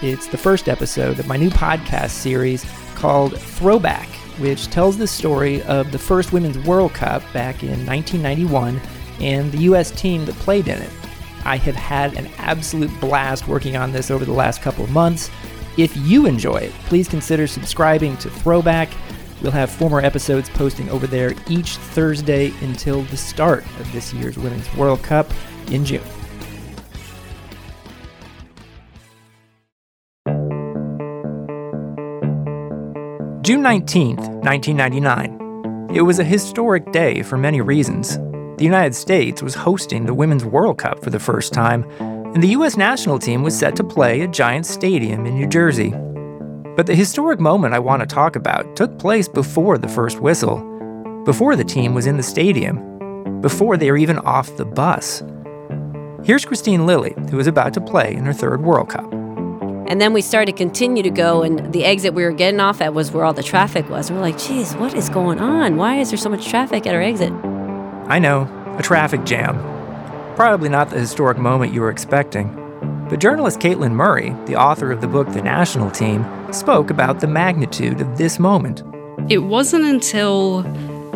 It's the first episode of my new podcast series called Throwback, which tells the story of the first Women's World Cup back in 1991 and the U.S. team that played in it. I have had an absolute blast working on this over the last couple of months. If you enjoy it, please consider subscribing to Throwback. We'll have former episodes posting over there each Thursday until the start of this year's Women's World Cup in June. June 19, 1999. It was a historic day for many reasons. The United States was hosting the Women's World Cup for the first time, and the U.S. national team was set to play at Giant Stadium in New Jersey. But the historic moment I want to talk about took place before the first whistle, before the team was in the stadium, before they were even off the bus. Here's Kristine Lilly, who was about to play in her third World Cup. And then we started to continue to go, and the exit we were getting off at was where all the traffic was. And we're like, geez, what is going on? Why is there so much traffic at our exit? I know, a traffic jam. Probably not the historic moment you were expecting. But journalist Caitlin Murray, the author of the book The National Team, spoke about the magnitude of this moment. It wasn't until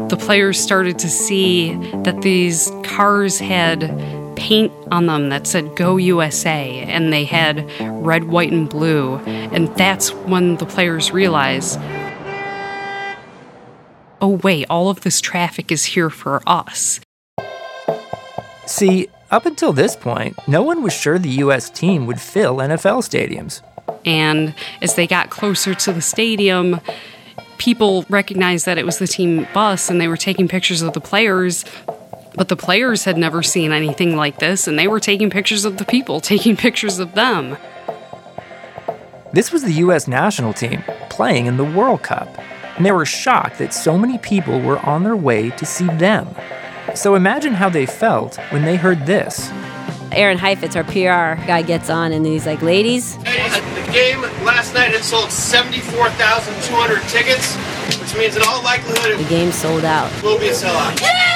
the players started to see that these cars had paint on them that said Go USA and they had red, white, and blue. And that's when the players realize oh, wait, all of this traffic is here for us. See, up until this point, no one was sure the U.S. team would fill NFL stadiums. And as they got closer to the stadium, people recognized that it was the team bus and they were taking pictures of the players. But the players had never seen anything like this, and they were taking pictures of the people, taking pictures of them. This was the U.S. national team playing in the World Cup, and they were shocked that so many people were on their way to see them. So imagine how they felt when they heard this. Aaron Heifetz, our PR guy, gets on and he's like, ladies. The game last night had sold 74,200 tickets, which means in all likelihood the game sold out. will be a sellout. Yeah!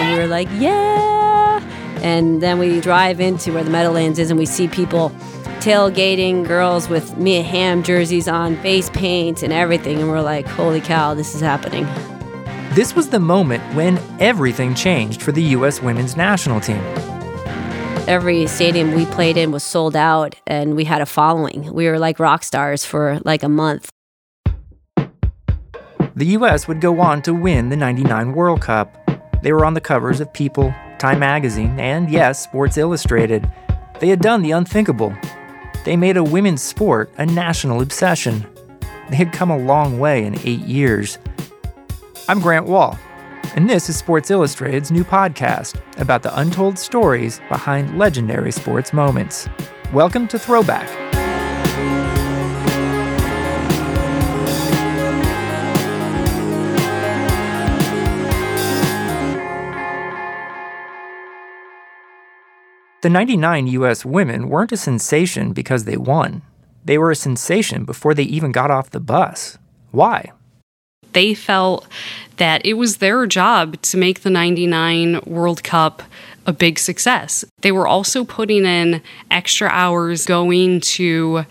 And we were like, yeah! And then we drive into where the Meadowlands is and we see people tailgating, girls with Mia Hamm jerseys on, face paint and everything. And we're like, holy cow, this is happening. This was the moment when everything changed for the U.S. women's national team. Every stadium we played in was sold out, and we had a following. We were like rock stars for like a month. The U.S. would go on to win the 99 World Cup. They were on the covers of People, Time Magazine, and yes, Sports Illustrated. They had done the unthinkable. They made a women's sport a national obsession. They had come a long way in eight years. I'm Grant Wahl, and this is Sports Illustrated's new podcast about the untold stories behind legendary sports moments. Welcome to Throwback. The 99 U.S. women weren't a sensation because they won. They were a sensation before they even got off the bus. Why? They felt that it was their job to make the 99 World Cup a big success. They were also putting in extra hours going to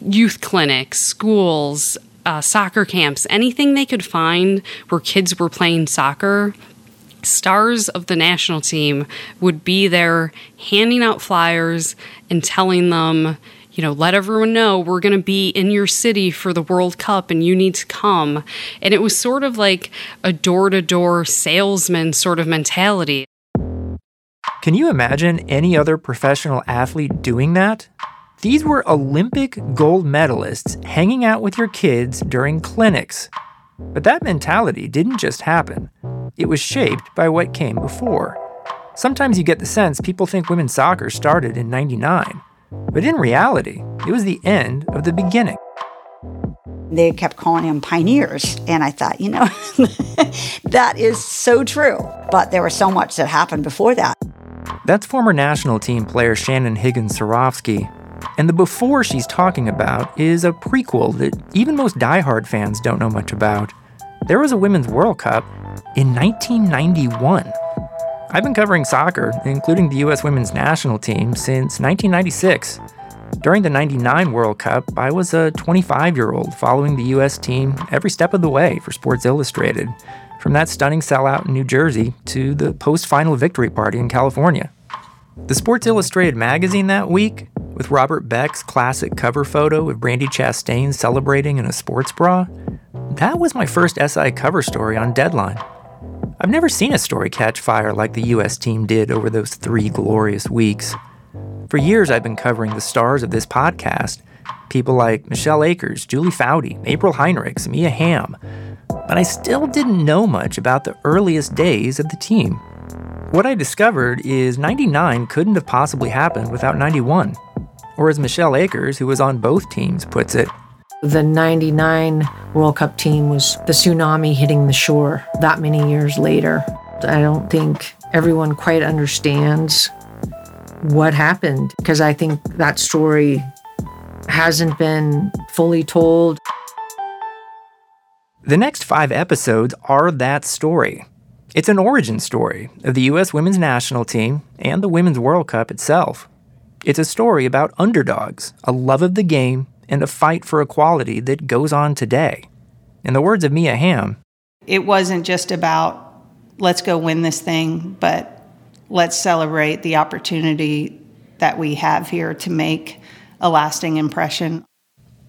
youth clinics, schools, uh, soccer camps, anything they could find where kids were playing soccer. Stars of the national team would be there handing out flyers and telling them, you know, let everyone know we're going to be in your city for the World Cup and you need to come. And it was sort of like a door to door salesman sort of mentality. Can you imagine any other professional athlete doing that? These were Olympic gold medalists hanging out with your kids during clinics. But that mentality didn't just happen, it was shaped by what came before. Sometimes you get the sense people think women's soccer started in 99, but in reality, it was the end of the beginning. They kept calling them pioneers, and I thought, you know, that is so true. But there was so much that happened before that. That's former national team player Shannon Higgins Cirovski, and the before she's talking about is a prequel that even most die-hard fans don't know much about. There was a Women's World Cup in 1991. I've been covering soccer, including the U.S. women's national team, since 1996. During the 99 World Cup, I was a 25 year old following the U.S. team every step of the way for Sports Illustrated, from that stunning sellout in New Jersey to the post final victory party in California. The Sports Illustrated magazine that week with Robert Beck's classic cover photo of Brandi Chastain celebrating in a sports bra, that was my first SI cover story on Deadline. I've never seen a story catch fire like the US team did over those three glorious weeks. For years, I've been covering the stars of this podcast people like Michelle Akers, Julie Foudy, April Heinrichs, Mia Hamm. But I still didn't know much about the earliest days of the team. What I discovered is 99 couldn't have possibly happened without 91. Or as Michelle Akers, who was on both teams, puts it, the 99 World Cup team was the tsunami hitting the shore that many years later. I don't think everyone quite understands what happened because I think that story hasn't been fully told. The next five episodes are that story. It's an origin story of the U.S. women's national team and the Women's World Cup itself. It's a story about underdogs, a love of the game, and a fight for equality that goes on today. In the words of Mia Hamm, it wasn't just about let's go win this thing, but let's celebrate the opportunity that we have here to make a lasting impression.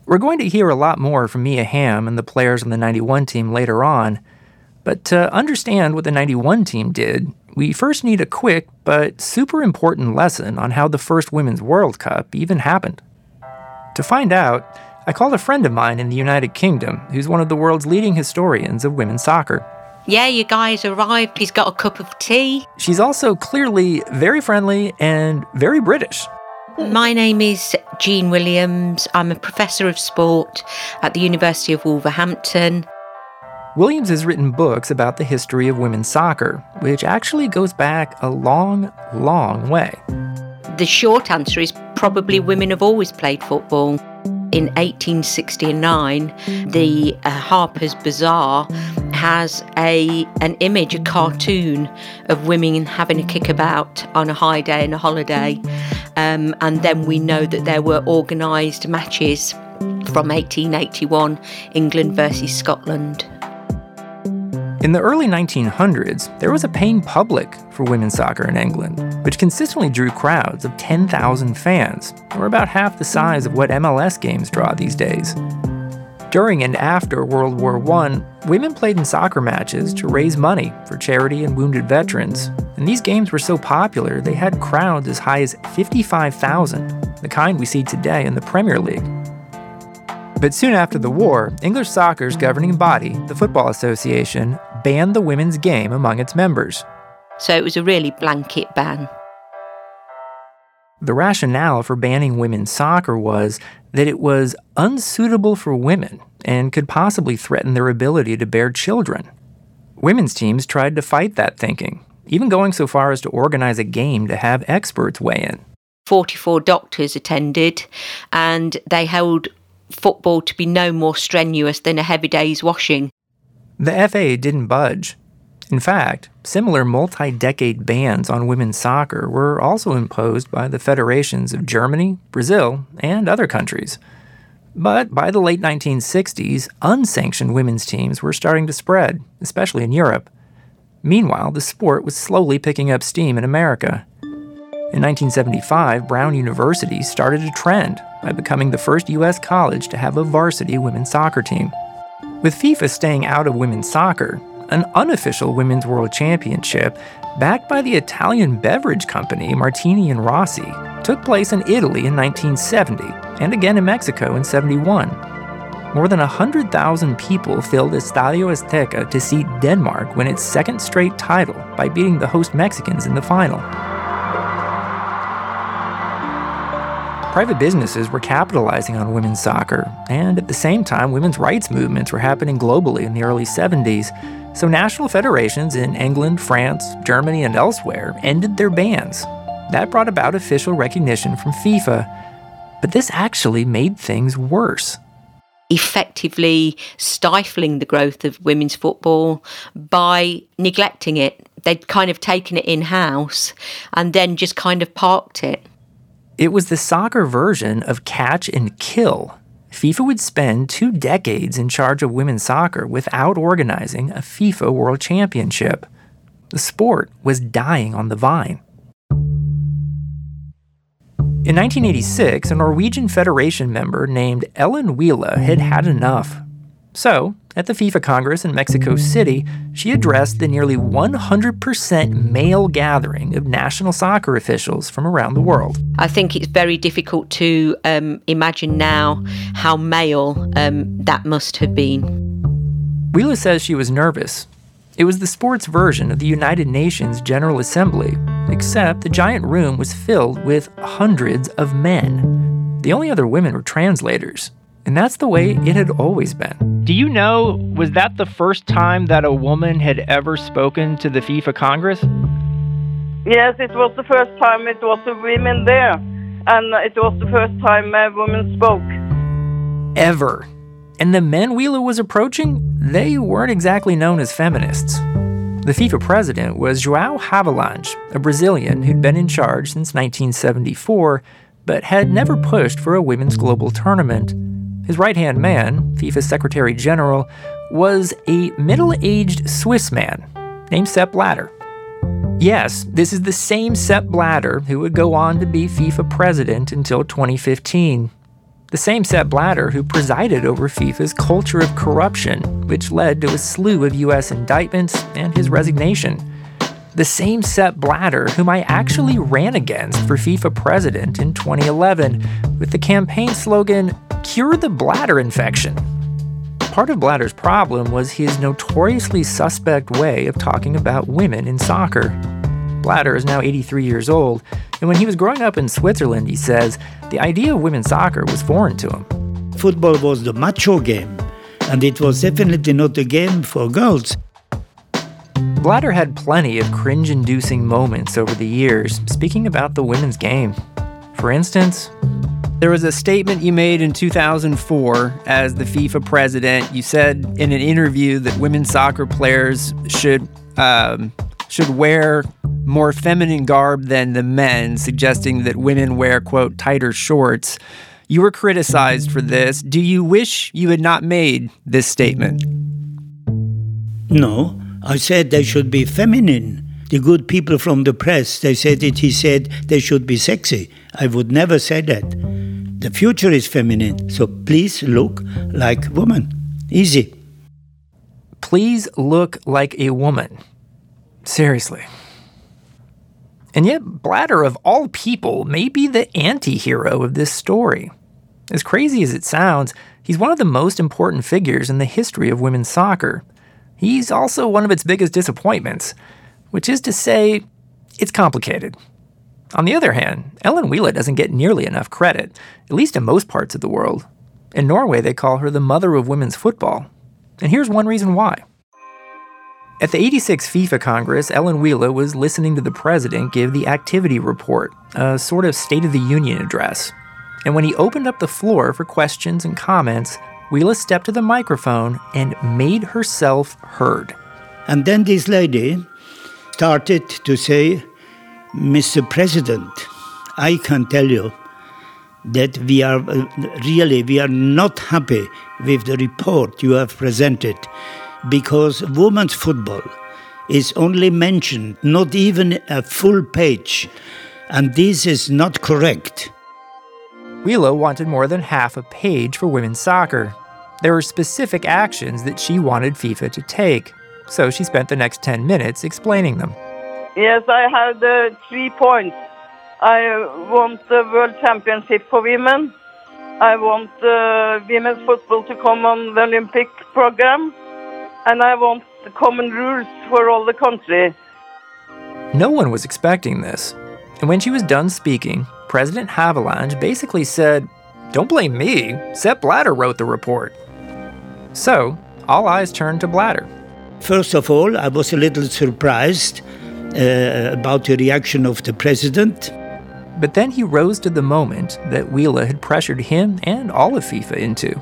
We're going to hear a lot more from Mia Hamm and the players on the 91 team later on, but to understand what the 91 team did, we first need a quick but super important lesson on how the first Women's World Cup even happened. To find out, I called a friend of mine in the United Kingdom who's one of the world's leading historians of women's soccer. Yeah, you guys arrived. He's got a cup of tea. She's also clearly very friendly and very British. My name is Jean Williams. I'm a professor of sport at the University of Wolverhampton. Williams has written books about the history of women's soccer, which actually goes back a long, long way. The short answer is probably women have always played football. In 1869, the uh, Harper's Bazaar has a an image, a cartoon of women having a kickabout on a high day and a holiday. Um, and then we know that there were organised matches from 1881, England versus Scotland. In the early 1900s, there was a paying public for women's soccer in England, which consistently drew crowds of 10,000 fans, or about half the size of what MLS games draw these days. During and after World War I, women played in soccer matches to raise money for charity and wounded veterans, and these games were so popular they had crowds as high as 55,000, the kind we see today in the Premier League. But soon after the war, English soccer's governing body, the Football Association, banned the women's game among its members. So it was a really blanket ban. The rationale for banning women's soccer was that it was unsuitable for women and could possibly threaten their ability to bear children. Women's teams tried to fight that thinking, even going so far as to organize a game to have experts weigh in. 44 doctors attended, and they held football to be no more strenuous than a heavy day's washing. The FA didn't budge. In fact, similar multi decade bans on women's soccer were also imposed by the federations of Germany, Brazil, and other countries. But by the late 1960s, unsanctioned women's teams were starting to spread, especially in Europe. Meanwhile, the sport was slowly picking up steam in America. In 1975, Brown University started a trend by becoming the first U.S. college to have a varsity women's soccer team. With FIFA staying out of women's soccer, an unofficial Women's World Championship, backed by the Italian beverage company Martini and Rossi, took place in Italy in 1970 and again in Mexico in 71. More than 100,000 people filled Estadio Azteca to see Denmark win its second straight title by beating the host Mexicans in the final. Private businesses were capitalizing on women's soccer, and at the same time, women's rights movements were happening globally in the early 70s. So, national federations in England, France, Germany, and elsewhere ended their bans. That brought about official recognition from FIFA. But this actually made things worse. Effectively stifling the growth of women's football by neglecting it. They'd kind of taken it in house and then just kind of parked it. It was the soccer version of catch and kill. FIFA would spend two decades in charge of women's soccer without organizing a FIFA World Championship. The sport was dying on the vine. In 1986, a Norwegian Federation member named Ellen Wille had had enough. So, at the FIFA Congress in Mexico City, she addressed the nearly 100% male gathering of national soccer officials from around the world. I think it's very difficult to um, imagine now how male um, that must have been. Wille says she was nervous. It was the sports version of the United Nations General Assembly, except the giant room was filled with hundreds of men. The only other women were translators, and that's the way it had always been. Do you know, was that the first time that a woman had ever spoken to the FIFA Congress? Yes, it was the first time it was a woman there, and it was the first time a woman spoke. Ever. And the men Wille was approaching, they weren't exactly known as feminists. The FIFA president was Joao Havelange, a Brazilian who'd been in charge since 1974, but had never pushed for a women's global tournament. His right hand man, FIFA's Secretary General, was a middle aged Swiss man named Sepp Blatter. Yes, this is the same Sepp Blatter who would go on to be FIFA president until 2015. The same Sepp Blatter who presided over FIFA's culture of corruption, which led to a slew of U.S. indictments and his resignation. The same Sepp Blatter whom I actually ran against for FIFA president in 2011 with the campaign slogan, Cure the Bladder Infection. Part of Blatter's problem was his notoriously suspect way of talking about women in soccer. Blatter is now 83 years old, and when he was growing up in Switzerland, he says, the idea of women's soccer was foreign to him. Football was the macho game, and it was definitely not a game for girls. Blatter had plenty of cringe inducing moments over the years speaking about the women's game. For instance, there was a statement you made in 2004 as the FIFA president. You said in an interview that women's soccer players should um, should wear more feminine garb than the men, suggesting that women wear quote tighter shorts. You were criticized for this. Do you wish you had not made this statement? No, I said they should be feminine. The good people from the press, they said it, he said they should be sexy. I would never say that. The future is feminine, so please look like woman. Easy. Please look like a woman. Seriously. And yet, Blatter, of all people, may be the anti hero of this story. As crazy as it sounds, he's one of the most important figures in the history of women's soccer. He's also one of its biggest disappointments, which is to say, it's complicated. On the other hand, Ellen Wille doesn't get nearly enough credit, at least in most parts of the world. In Norway, they call her the mother of women's football. And here's one reason why. At the 86 FIFA Congress, Ellen Wille was listening to the president give the activity report, a sort of State of the Union address. And when he opened up the floor for questions and comments, Wille stepped to the microphone and made herself heard. And then this lady started to say, Mr. President, I can tell you that we are uh, really we are not happy with the report you have presented because women's football is only mentioned not even a full page and this is not correct Wille wanted more than half a page for women's soccer. There were specific actions that she wanted FIFA to take, so she spent the next 10 minutes explaining them. Yes, I have the three points. I want the World Championship for women. I want uh, women's football to come on the Olympic program. And I want the common rules for all the country. No one was expecting this. And when she was done speaking, President Havelange basically said, Don't blame me. Sepp Blatter wrote the report. So, all eyes turned to Blatter. First of all, I was a little surprised uh, about the reaction of the president. But then he rose to the moment that Wille had pressured him and all of FIFA into.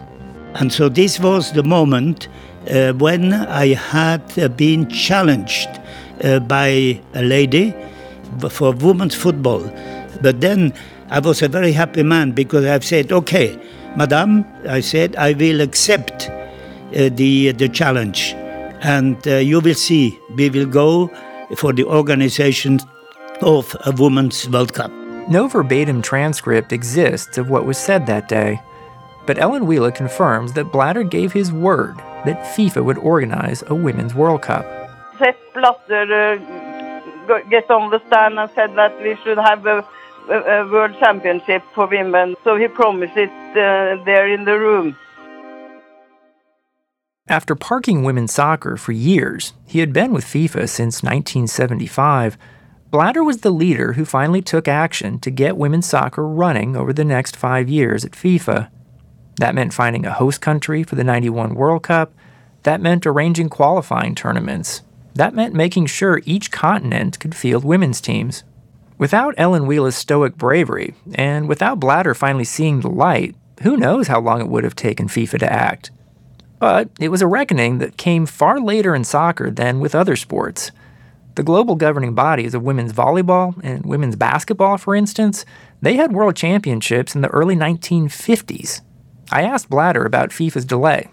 And so this was the moment uh, when I had uh, been challenged uh, by a lady for women's football. But then I was a very happy man because I've said, okay, Madame, I said, I will accept uh, the, the challenge. And uh, you will see, we will go for the organization of a Women's World Cup. No verbatim transcript exists of what was said that day, but Ellen Wille confirms that Blatter gave his word that FIFA would organize a Women's World Cup. Sepp Blatter uh, get on the stand and said that we should have a, a, a World Championship for women, so he promised it uh, there in the room. After parking women's soccer for years, he had been with FIFA since 1975. Blatter was the leader who finally took action to get women's soccer running over the next five years at FIFA. That meant finding a host country for the 91 World Cup. That meant arranging qualifying tournaments. That meant making sure each continent could field women's teams. Without Ellen Wille's stoic bravery, and without Blatter finally seeing the light, who knows how long it would have taken FIFA to act. But it was a reckoning that came far later in soccer than with other sports. The global governing bodies of women's volleyball and women's basketball, for instance, they had world championships in the early 1950s. I asked Blatter about FIFA's delay.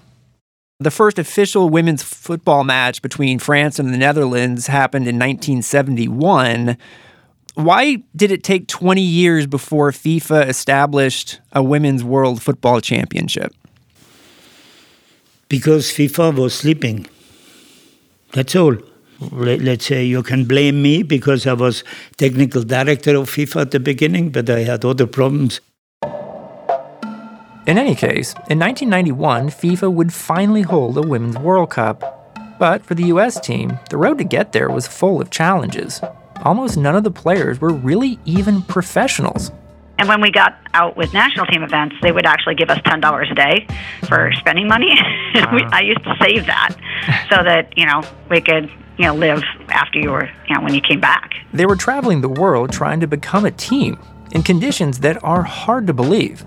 The first official women's football match between France and the Netherlands happened in 1971. Why did it take 20 years before FIFA established a women's world football championship? Because FIFA was sleeping. That's all. Let's say you can blame me because I was technical director of FIFA at the beginning, but I had other problems. In any case, in 1991, FIFA would finally hold a Women's World Cup. But for the US team, the road to get there was full of challenges. Almost none of the players were really even professionals. And when we got out with national team events, they would actually give us ten dollars a day for spending money. we, I used to save that so that you know we could you know live after you were you know when you came back. They were traveling the world trying to become a team in conditions that are hard to believe.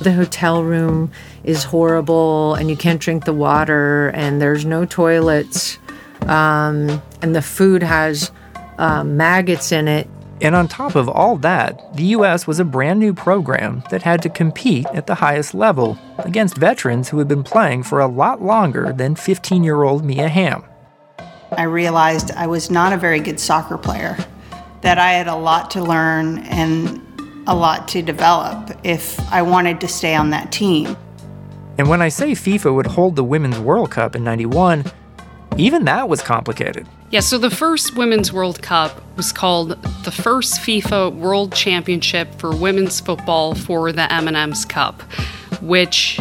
The hotel room is horrible, and you can't drink the water, and there's no toilets, um, and the food has uh, maggots in it. And on top of all that, the US was a brand new program that had to compete at the highest level against veterans who had been playing for a lot longer than 15 year old Mia Hamm. I realized I was not a very good soccer player, that I had a lot to learn and a lot to develop if I wanted to stay on that team. And when I say FIFA would hold the Women's World Cup in 91, even that was complicated. Yeah, so the first Women's World Cup was called the first FIFA World Championship for Women's Football for the M&M's Cup, which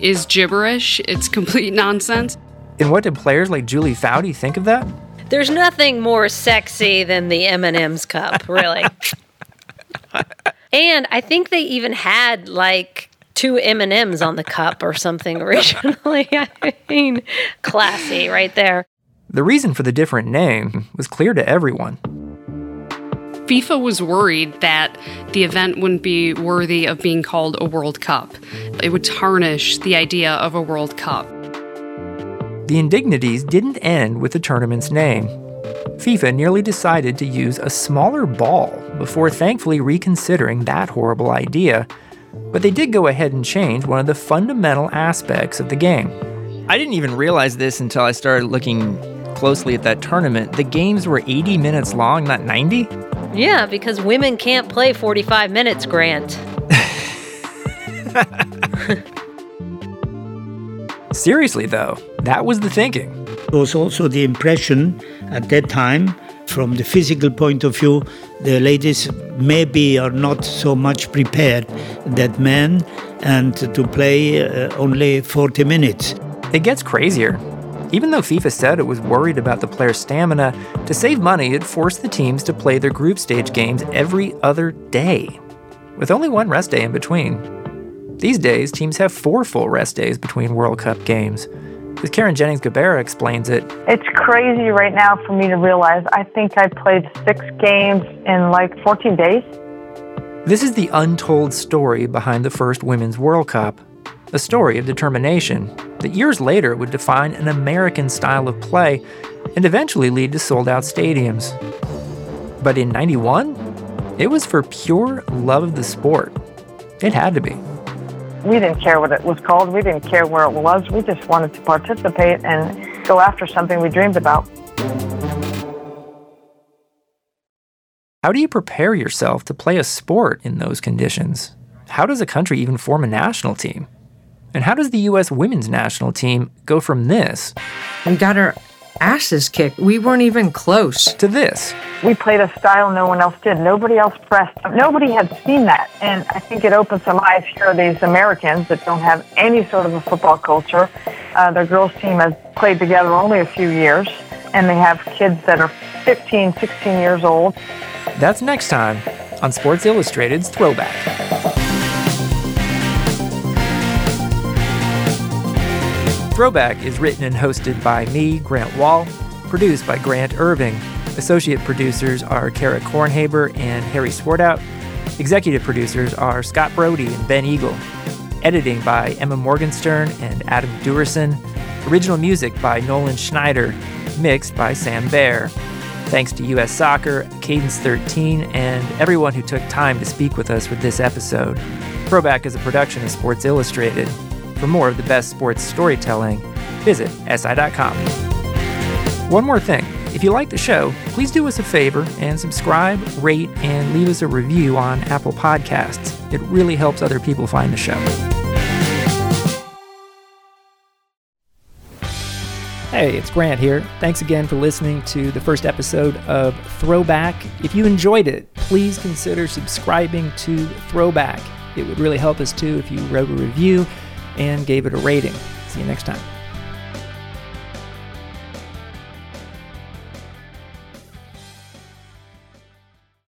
is gibberish. It's complete nonsense. And what did players like Julie Foudy think of that? There's nothing more sexy than the M&M's cup, really. and I think they even had like two M&Ms on the cup or something originally. I mean, classy right there. The reason for the different name was clear to everyone. FIFA was worried that the event wouldn't be worthy of being called a World Cup. It would tarnish the idea of a World Cup. The indignities didn't end with the tournament's name. FIFA nearly decided to use a smaller ball before thankfully reconsidering that horrible idea, but they did go ahead and change one of the fundamental aspects of the game. I didn't even realize this until I started looking closely at that tournament. The games were 80 minutes long, not 90? Yeah, because women can't play 45 minutes, Grant. Seriously, though, that was the thinking. It was also the impression at that time, from the physical point of view, the ladies maybe are not so much prepared that men and to play uh, only 40 minutes. It gets crazier. Even though FIFA said it was worried about the players' stamina, to save money, it forced the teams to play their group stage games every other day, with only one rest day in between. These days, teams have four full rest days between World Cup games. As Carin Jennings Gabarra explains it, It's crazy right now for me to realize I think I played six games in like 14 days. this is the untold story behind the first Women's World Cup. A story of determination that years later would define an American style of play and eventually lead to sold out stadiums. But in 91, it was for pure love of the sport. It had to be. We didn't care what it was called. We didn't care where it was. We just wanted to participate and go after something we dreamed about. How do you prepare yourself to play a sport in those conditions? How does a country even form a national team? And how does the U.S. women's national team go from this We got our asses kicked. We weren't even close. to this? We played a style no one else did. Nobody else pressed. Nobody had seen that. And I think it opened some eyes. Here are these Americans that don't have any sort of a football culture. Uh, their girls' team has played together only a few years, and they have kids that are 15, 16 years old. That's next time on Sports Illustrated's Throwback. Throwback is written and hosted by me, Grant Wahl, produced by Grant Irving. Associate producers are Kara Kornhaber and Harry Swartout. Executive producers are Scott Brody and Ben Eagle. Editing by Emma Morgenstern and Adam Duerson. Original music by Nolan Schneider. Mixed by Sam Baer. Thanks to US Soccer, Cadence 13, and everyone who took time to speak with us for this episode. Throwback is a production of Sports Illustrated. For more of the best sports storytelling, visit SI.com. One more thing if you like the show, please do us a favor and subscribe, rate, and leave us a review on Apple Podcasts. It really helps other people find the show. Hey, it's Grant here. Thanks again for listening to the first episode of Throwback. If you enjoyed it, please consider subscribing to Throwback. It would really help us too if you wrote a review and gave it a rating. See you next time.